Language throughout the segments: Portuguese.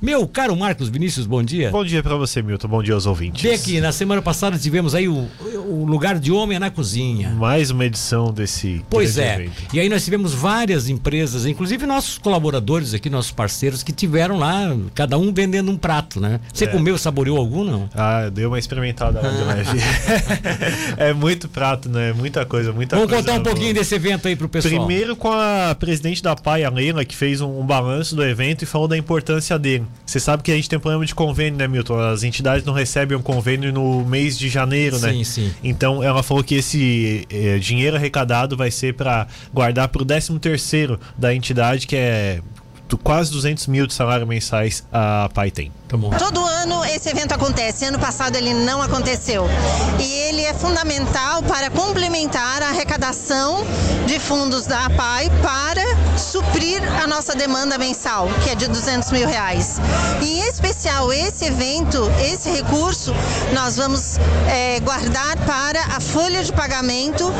Meu caro Marcos Vinícius, bom dia. Bom dia para você, Milton. Bom dia aos ouvintes. Vê aqui, na semana passada tivemos aí o, o lugar de homem na cozinha. Mais uma edição desse. Pois é. Evento. E aí nós tivemos várias empresas, inclusive nossos colaboradores aqui, nossos parceiros, que tiveram lá, cada um vendendo um prato, né? Você é. comeu, saboreou algum, não? Ah, deu uma experimentada lá de leve. é muito prato, né? Muita coisa, muita Vamos coisa. Vamos contar um pouquinho desse evento aí pro pessoal. Primeiro com a presidente da PAI, a Leila, que fez um, um balanço do evento e falou da importância dele. Você sabe que a gente tem um problema de convênio, né, Milton? As entidades não recebem um convênio no mês de janeiro, né? Sim, sim. Então ela falou que esse eh, dinheiro arrecadado vai ser para guardar para o 13 terceiro da entidade, que é quase 200 mil de salário mensais a PAI tem. Tá Todo ano esse evento acontece. Ano passado ele não aconteceu. E ele é fundamental para complementar a arrecadação de fundos da APAI para suprir a nossa demanda mensal, que é de 200 mil reais. E em especial esse evento, esse recurso, nós vamos é, guardar para a folha de pagamento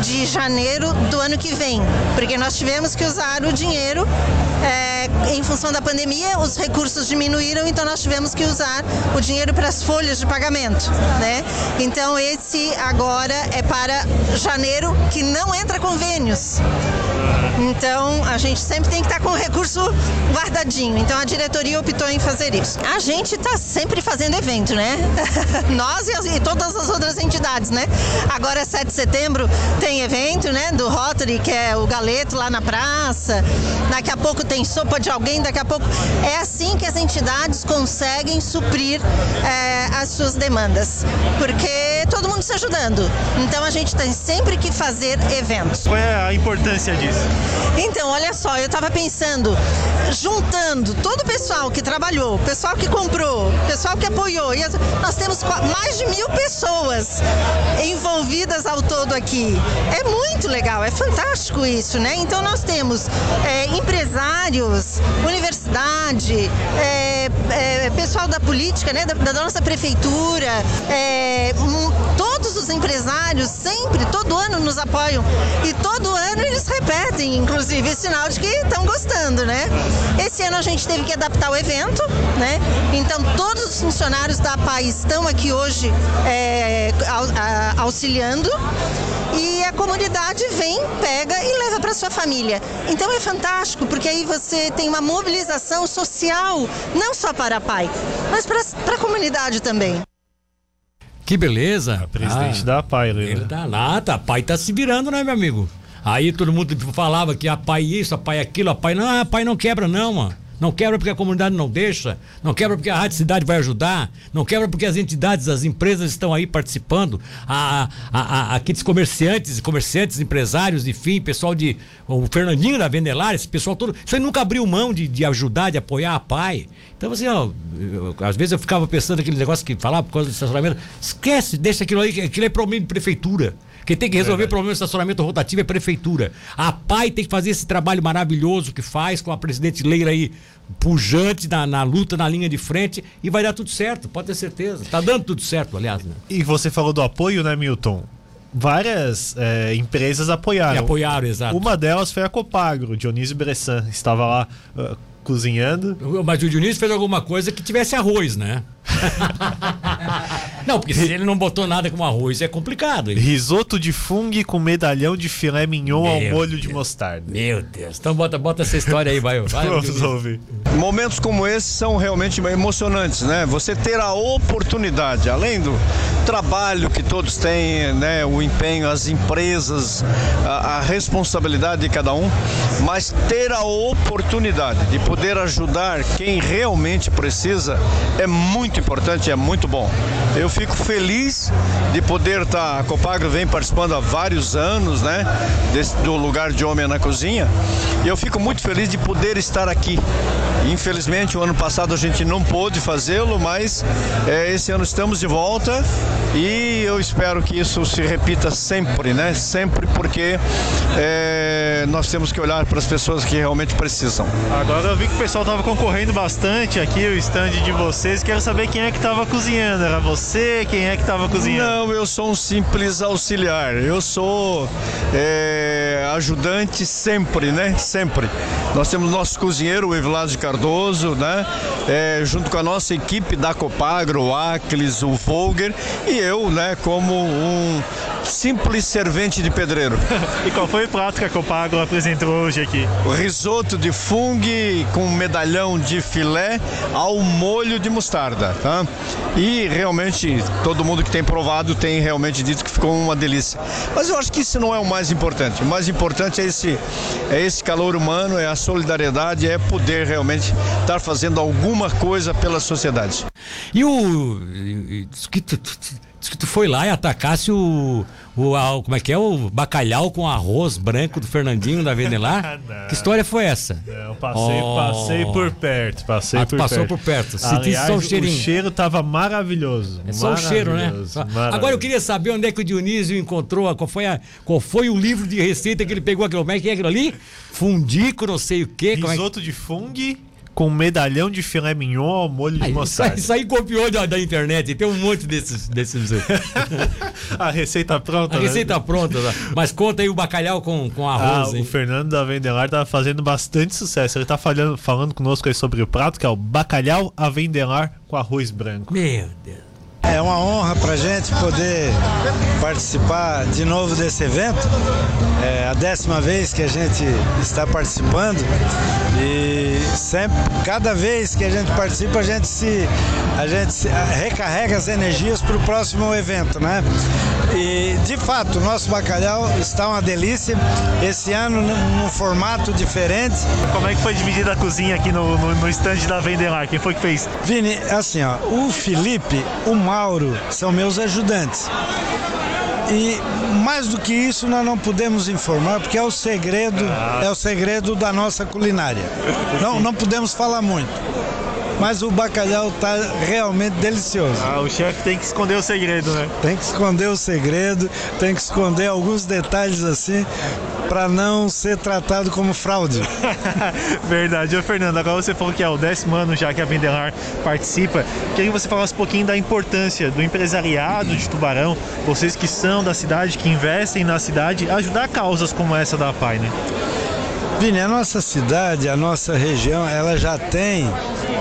de janeiro do ano que vem, porque nós tivemos que usar o dinheiro é, em função da pandemia, os recursos diminuíram, então nós nós tivemos que usar o dinheiro para as folhas de pagamento, né? Então esse agora é para janeiro que não entra convênios. Então a gente sempre tem que estar com o recurso guardadinho. Então a diretoria optou em fazer isso. A gente está sempre fazendo evento, né? Nós e, todas as outras entidades, né? Agora 7 de setembro tem evento, né? Do Rotary, que é o galeto lá na praça. Daqui a pouco tem sopa de alguém, daqui a pouco. É assim que as entidades conseguem suprir é, as suas demandas. Porque todo mundo se ajudando. Então a gente tem sempre que fazer eventos. Qual é a importância disso? Então, olha só, eu estava pensando, juntando todo o pessoal que trabalhou, pessoal que comprou, pessoal que apoiou, nós temos mais de mil pessoas envolvidas ao todo aqui. É muito legal, é fantástico isso, né? Então nós temos é, empresários, universidade, é, é, pessoal da política, né? Da, da nossa prefeitura, é, todos os empresários sempre, todo ano nos apoiam e todo ano eles repetem, inclusive, sinal de que estão gostando, né? Esse ano a gente teve que adaptar o evento, né? Então todos os funcionários da PAI estão aqui hoje é, auxiliando e a comunidade vem, pega e leva para sua família. Então é fantástico, porque aí você tem uma mobilização social, não só para a PAI, mas para a comunidade também. Que beleza. A presidente ah, da PAI, né? Ele tá lá, tá, a PAI tá se virando, né, meu amigo? Aí todo mundo falava que a PAI isso, a PAI aquilo, a PAI não, a PAI não quebra não, mano. Não quebra porque a comunidade não deixa, não quebra porque a Rádio Cidade vai ajudar, não quebra porque as entidades, as empresas estão aí participando, a, a, a, aqueles comerciantes, comerciantes, empresários, enfim, pessoal de. O Fernandinho da Vendelar, esse pessoal todo. Isso aí nunca abriu mão de, de ajudar, de apoiar a PAI. Então, assim, ó, eu, às vezes eu ficava pensando aquele negócio que falava por causa do estacionamento. Esquece, deixa aquilo aí, aquilo é problema de prefeitura. Quem tem que resolver o problema do estacionamento rotativo é a prefeitura. A PAI tem que fazer esse trabalho maravilhoso que faz com a presidente Leira aí, pujante na, na, luta, na linha de frente, e vai dar tudo certo, pode ter certeza. Tá dando tudo certo, aliás. Né? E você falou do apoio, né, Milton? Várias é, empresas apoiaram. E apoiaram, exato. Uma delas foi a Copagro, Dionísio Bressan. Estava lá uh, cozinhando. Mas o Dionísio fez alguma coisa que tivesse arroz, né? não, porque se ele não botou nada com arroz, é complicado. Hein? Risoto de fungo com medalhão de filé mignon Meu ao molho Deus. de mostarda. Meu Deus. Então bota, bota essa história aí, vai. vai Vamos ouvir. Momentos como esses são realmente emocionantes, né? Você ter a oportunidade, além do trabalho que todos têm, né? O empenho, as empresas, a, a responsabilidade de cada um, mas ter a oportunidade de poder ajudar quem realmente precisa é muito muito importante, é muito bom. Eu fico feliz de poder estar. Tá, a Copagro vem participando há vários anos, né? Desse, do lugar de homem na cozinha. E eu fico muito feliz de poder estar aqui. Infelizmente, o ano passado a gente não pôde fazê-lo, mas é, esse ano estamos de volta e eu espero que isso se repita sempre, né? Sempre porque é, nós temos que olhar para as pessoas que realmente precisam. Agora eu vi que o pessoal estava concorrendo bastante aqui, o stand de vocês. Quero saber quem é que estava cozinhando. Era você? Quem é que estava cozinhando? Não, eu sou um simples auxiliar. Eu sou é, ajudante sempre, né? Sempre. Nós temos nosso cozinheiro, o Evilásio Cardoso, né? É, junto com a nossa equipe da Copagro, o Aclis, o Volger e eu, né? Como um simples servente de pedreiro. e qual foi o prato que a Copagro apresentou hoje aqui? O risoto de fungo com medalhão de filé ao molho de mostarda, tá? E realmente todo mundo que tem provado tem realmente dito que ficou uma delícia. Mas eu acho que isso não é o mais importante. O mais importante é esse é esse calor humano, é a solidariedade, é poder realmente estar fazendo alguma coisa pela sociedade. E o que tu, Diz que tu foi lá e atacasse o, o, a, como é que é o bacalhau com arroz branco do Fernandinho da Vendelar. que história foi essa? Não, passei, oh. passei por perto, passei ah, por passou perto. por perto. Aliás, só o cheirinho. O cheiro tava maravilhoso. É só o cheiro, né? Agora eu queria saber onde é que o Dionísio encontrou, qual foi, a, qual foi o livro de receita que ele pegou, como é que é aquilo ali? Fundico, não sei o quê. Risoto é que... de fungo com medalhão de filé mignon ao molho de mostarda. Isso aí, copiou da, da, internet, tem um monte desses. desses... a receita pronta. A né? receita pronta. Né? Mas conta aí o bacalhau com, com arroz. Ah, o Fernando da Vendelar tá fazendo bastante sucesso. Ele tá falando, falando conosco aí sobre o prato, que é o bacalhau a Vendelar com arroz branco. Meu Deus. É uma honra para a gente poder participar de novo desse evento. É a décima vez que a gente está participando e sempre, cada vez que a gente participa, a gente se, a gente se, recarrega as energias para o próximo evento, né? E de fato, o nosso bacalhau está uma delícia. Esse ano num formato diferente. Como é que foi dividida a cozinha aqui no, no, no stand da Vendelar? Quem foi que fez? Vini, assim, ó, o Felipe, o Mauro são meus ajudantes. E mais do que isso nós não podemos informar porque é o segredo, ah. é o segredo da nossa culinária. Não, não podemos falar muito mas o bacalhau tá realmente delicioso. Ah, o chefe tem que esconder o segredo, né? Tem que esconder o segredo, tem que esconder alguns detalhes assim para não ser tratado como fraude. Verdade. Ô, Fernando, agora você falou que é o décimo ano já que a Vendelar participa. Queria que você falasse um pouquinho da importância do empresariado de Tubarão, vocês que são da cidade, que investem na cidade, ajudar causas como essa da PAI, né? Vini, a nossa cidade, a nossa região, ela já tem,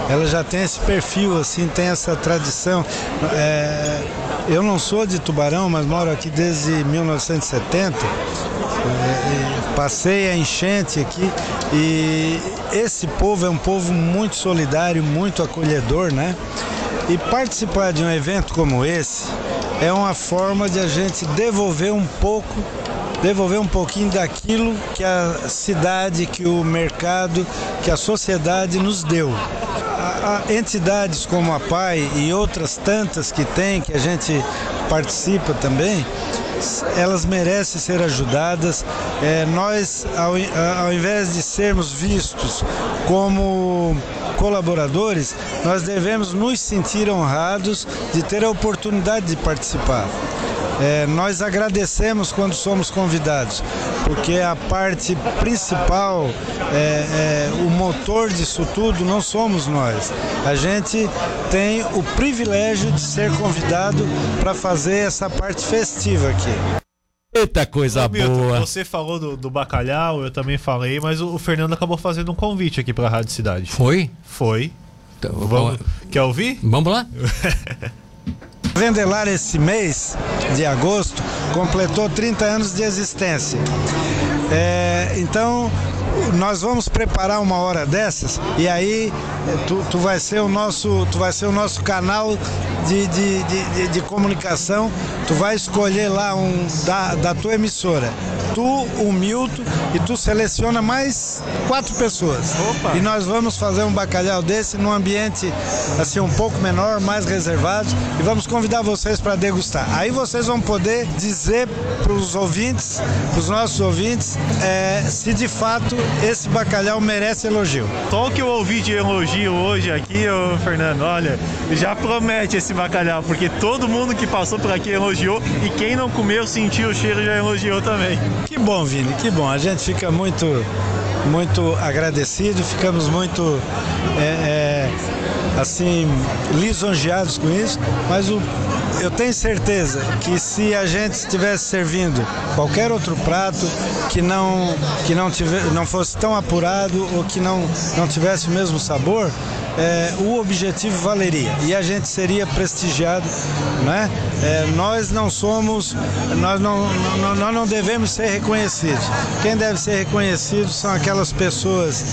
ela já tem esse perfil, assim, tem essa tradição. É, eu não sou de Tubarão, mas moro aqui desde 1970. É, passei a enchente aqui e esse povo é um povo muito solidário, muito acolhedor, né? E participar de um evento como esse é uma forma de a gente devolver um pouco devolver um pouquinho daquilo que a cidade, que o mercado, que a sociedade nos deu. A, a entidades como a PAI e outras tantas que tem, que a gente participa também, elas merecem ser ajudadas. É, nós, ao, ao invés de sermos vistos como colaboradores, nós devemos nos sentir honrados de ter a oportunidade de participar. É, nós agradecemos quando somos convidados, porque a parte principal, é, é, o motor disso tudo não somos nós. A gente tem o privilégio de ser convidado para fazer essa parte festiva aqui. Eita coisa Ô, Milton, boa. Você falou do, do, bacalhau, eu também falei, mas o, o, Fernando acabou fazendo um convite aqui para a Rádio Cidade. Foi? Foi. Então, vamos, quer ouvir? Vamos lá. Vendelar esse mês de agosto completou 30 anos de existência. É, então nós vamos preparar uma hora dessas e aí tu, tu, vai ser o nosso tu vai ser o nosso canal de, de, de, de comunicação tu vai escolher lá um da, da tua emissora tu, o Milton e tu seleciona mais quatro pessoas. Opa. E nós vamos fazer um bacalhau desse num ambiente assim um pouco menor, mais reservado e vamos convidar vocês para degustar. Aí vocês vão poder dizer para os ouvintes, para os nossos ouvintes, é, se de fato esse bacalhau merece elogio. Qual que eu ouvi de elogio hoje aqui, ô Fernando? Olha, já promete esse bacalhau, porque todo mundo que passou por aqui elogiou e quem não comeu sentiu o cheiro já elogiou também. Que bom, Vini, que bom. A gente fica muito, muito agradecido, ficamos muito é, é, assim lisonjeados com isso. Mas o, eu tenho certeza que se a gente estivesse servindo qualquer outro prato que não, que não, tiver, não fosse tão apurado ou que não, não tivesse o mesmo sabor, é, o objetivo valeria e a gente seria prestigiado, né? É, nós não somos, nós não, não, nós não devemos ser reconhecidos. Quem deve ser reconhecido são aquelas pessoas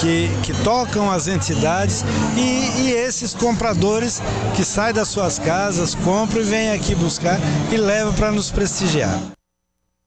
que, que tocam as entidades e, e esses compradores que saem das suas casas, compram e vêm aqui buscar e levam para nos prestigiar.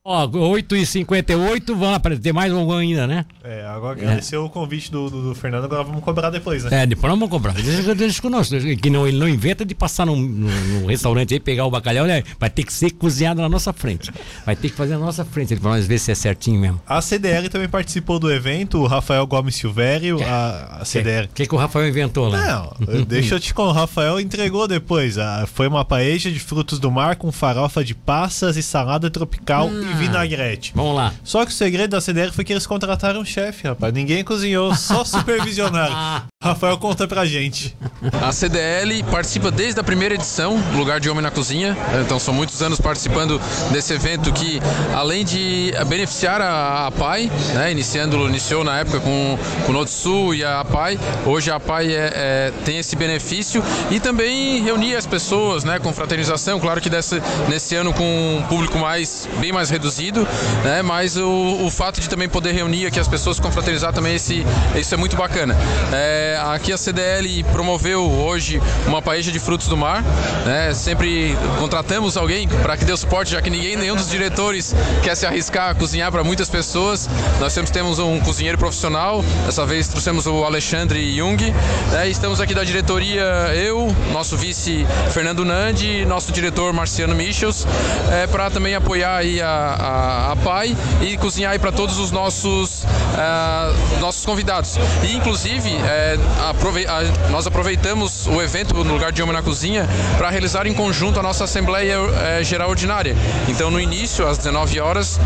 Ó, 8h58, vamos ter mais um ainda, né? É, agora agradecer é. o convite do, do, do, Fernando, agora vamos cobrar depois, né? É, depois vamos cobrar. Deixa, deixa conosco. Que não, ele não inventa de passar num, num, restaurante aí, pegar o bacalhau, né? vai ter que ser cozinhado na nossa frente. Vai ter que fazer na nossa frente, pra nós ver se é certinho mesmo. A CDL também participou do evento, o Rafael Gomes Silvério, a, a CDL. O que, que o Rafael inventou lá? Não, deixa eu te contar, o Rafael entregou depois. A, foi uma paeja de frutos do mar com farofa de passas e salada tropical hum. e vinagrete. Vamos lá. Só que o segredo da CDR foi que eles contrataram um chefe, rapaz. Ninguém cozinhou, só supervisionaram. Rafael, conta pra gente. A CDL participa desde a primeira edição do Lugar de Homem na Cozinha. Então são muitos anos participando desse evento que, além de beneficiar a, a PAI, né, iniciando, iniciou na época com, com o Notsu e a PAI, hoje a PAI é, é, tem esse benefício e também reunir as pessoas né, com fraternização. Claro que desse, nesse ano com um público mais, bem mais reduzido, né, mas o, o fato de também poder reunir aqui as pessoas com fraternizar também esse, isso é muito bacana. É, aqui a CDL promoveu hoje uma paeja de frutos do mar. Né? Sempre contratamos alguém para que dê o suporte, já que ninguém, nenhum dos diretores quer se arriscar a cozinhar para muitas pessoas. Nós sempre temos um cozinheiro profissional. Dessa vez trouxemos o Alexandre Jung. Né? Estamos aqui da diretoria, eu, nosso vice Fernando Nandi, nosso diretor Marciano Michels, é, para também apoiar aí a, a, a PAI e cozinhar para todos os nossos uh, nossos convidados. E inclusive é, aprove a, nós aproveitamos o evento no lugar de Homem na Cozinha para realizar em conjunto a nossa Assembleia é, Geral Ordinária. Então no início, às 19 horas,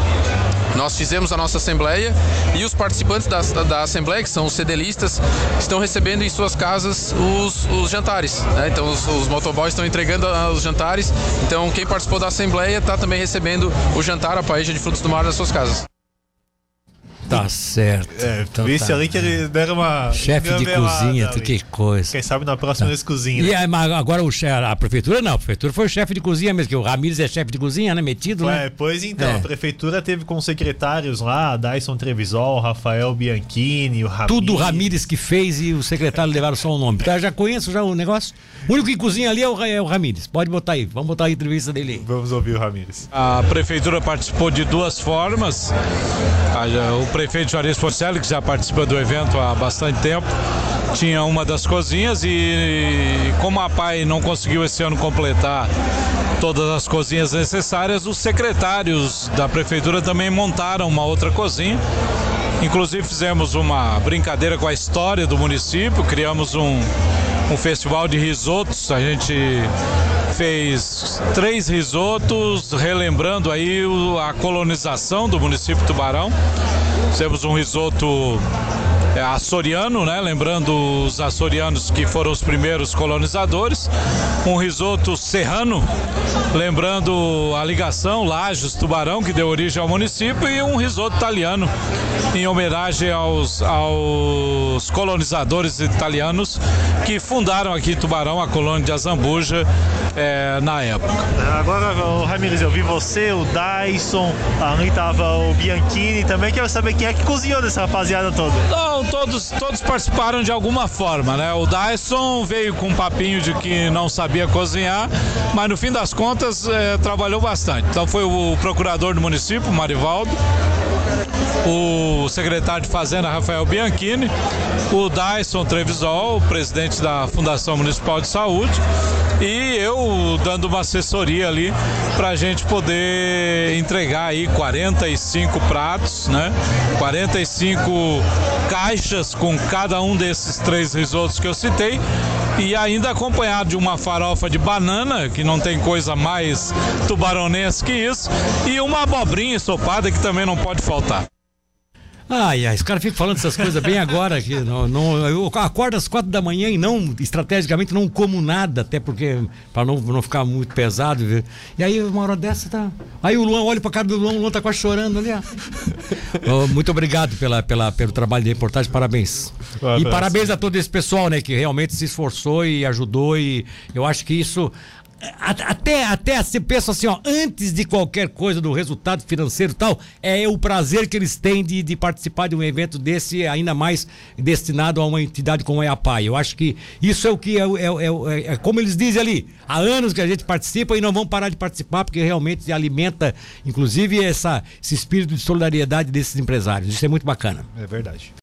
nós fizemos a nossa assembleia e os participantes da, da, assembleia, que são os cedelistas, estão recebendo em suas casas os, os jantares. Né? Então os, os motoboys estão entregando os jantares. Então quem participou da assembleia está também recebendo o jantar, a paella de frutos do mar das suas casas. Tá certo. É, então visse tá. ali que ele deram uma. Chefe de cozinha, ali. que coisa. Quem sabe na próxima tá. eles cozinham. E agora o chefe, a prefeitura não, a prefeitura foi o chefe de cozinha mesmo, que o Ramires é chefe de cozinha, né? Metido, é, né? Pois então, é. a prefeitura teve com secretários lá, Dyson Trevisol, Rafael Bianchini, o Ramires. Tudo o Ramires que fez e o secretário levaram só o nome. Então, já conheço já o negócio. O único que cozinha ali é o, é o Ramires. Pode botar aí, vamos botar a entrevista dele aí. Vamos ouvir o Ramires. A prefeitura participou de duas formas. O prefeito Juarez Porcelli, que já participa do evento há bastante tempo, tinha uma das cozinhas e como a PAI não conseguiu esse ano completar todas as cozinhas necessárias, os secretários da prefeitura também montaram uma outra cozinha. Inclusive fizemos uma brincadeira com a história do município, criamos um, um festival de risotos, a gente fez três risotos, relembrando aí a colonização do município Tubarão. Temos um risoto açoriano, né? Lembrando os açorianos que foram os primeiros colonizadores. Um risoto serrano, lembrando a ligação Lages Tubarão que deu origem ao município e um risoto italiano em homenagem aos, aos colonizadores italianos que fundaram aqui Tubarão a colônia de Azambuja é, na época. Agora, o Ramirez, eu vi você, o Dyson, ali estava o Bianchini também. Quero saber quem é que cozinhou dessa rapaziada toda. Não, todos, todos participaram de alguma forma, né? O Dyson veio com um papinho de que não sabia cozinhar, mas no fim das contas é, trabalhou bastante. Então foi o procurador do município, Marivaldo, o secretário de Fazenda, Rafael Bianchini, o Dyson Trevisol, presidente da Fundação Municipal de Saúde, e eu dando uma assessoria ali para a gente poder entregar aí 45 pratos, né? 45 caixas com cada um desses três risotos que eu citei e ainda acompanhado de uma farofa de banana, que não tem coisa mais tubaronense que isso, e uma abobrinha ensopada que também não pode faltar. Ai, ai, os caras ficam falando essas coisas bem agora. Que não, não, eu acordo às quatro da manhã e não, estrategicamente, não como nada, até porque, para não, não ficar muito pesado. Viu? E aí, uma hora dessa, tá. Aí o Luan olha pra cara do Luan, o Luan tá quase chorando ali, ó. Oh, muito obrigado pela, pela, pelo trabalho de reportagem, parabéns. E parabéns a todo esse pessoal, né, que realmente se esforçou e ajudou. E eu acho que isso até, até se pensa assim, ó, antes de qualquer coisa do resultado financeiro e tal, é o prazer que eles têm de, de participar de um evento desse, ainda mais destinado a uma entidade como é a PAI. Eu acho que isso é o que é, é, é, é, como eles dizem ali, há anos que a gente participa e não vamos parar de participar, porque realmente alimenta, inclusive, essa, esse espírito de solidariedade desses empresários. Isso é muito bacana. É verdade.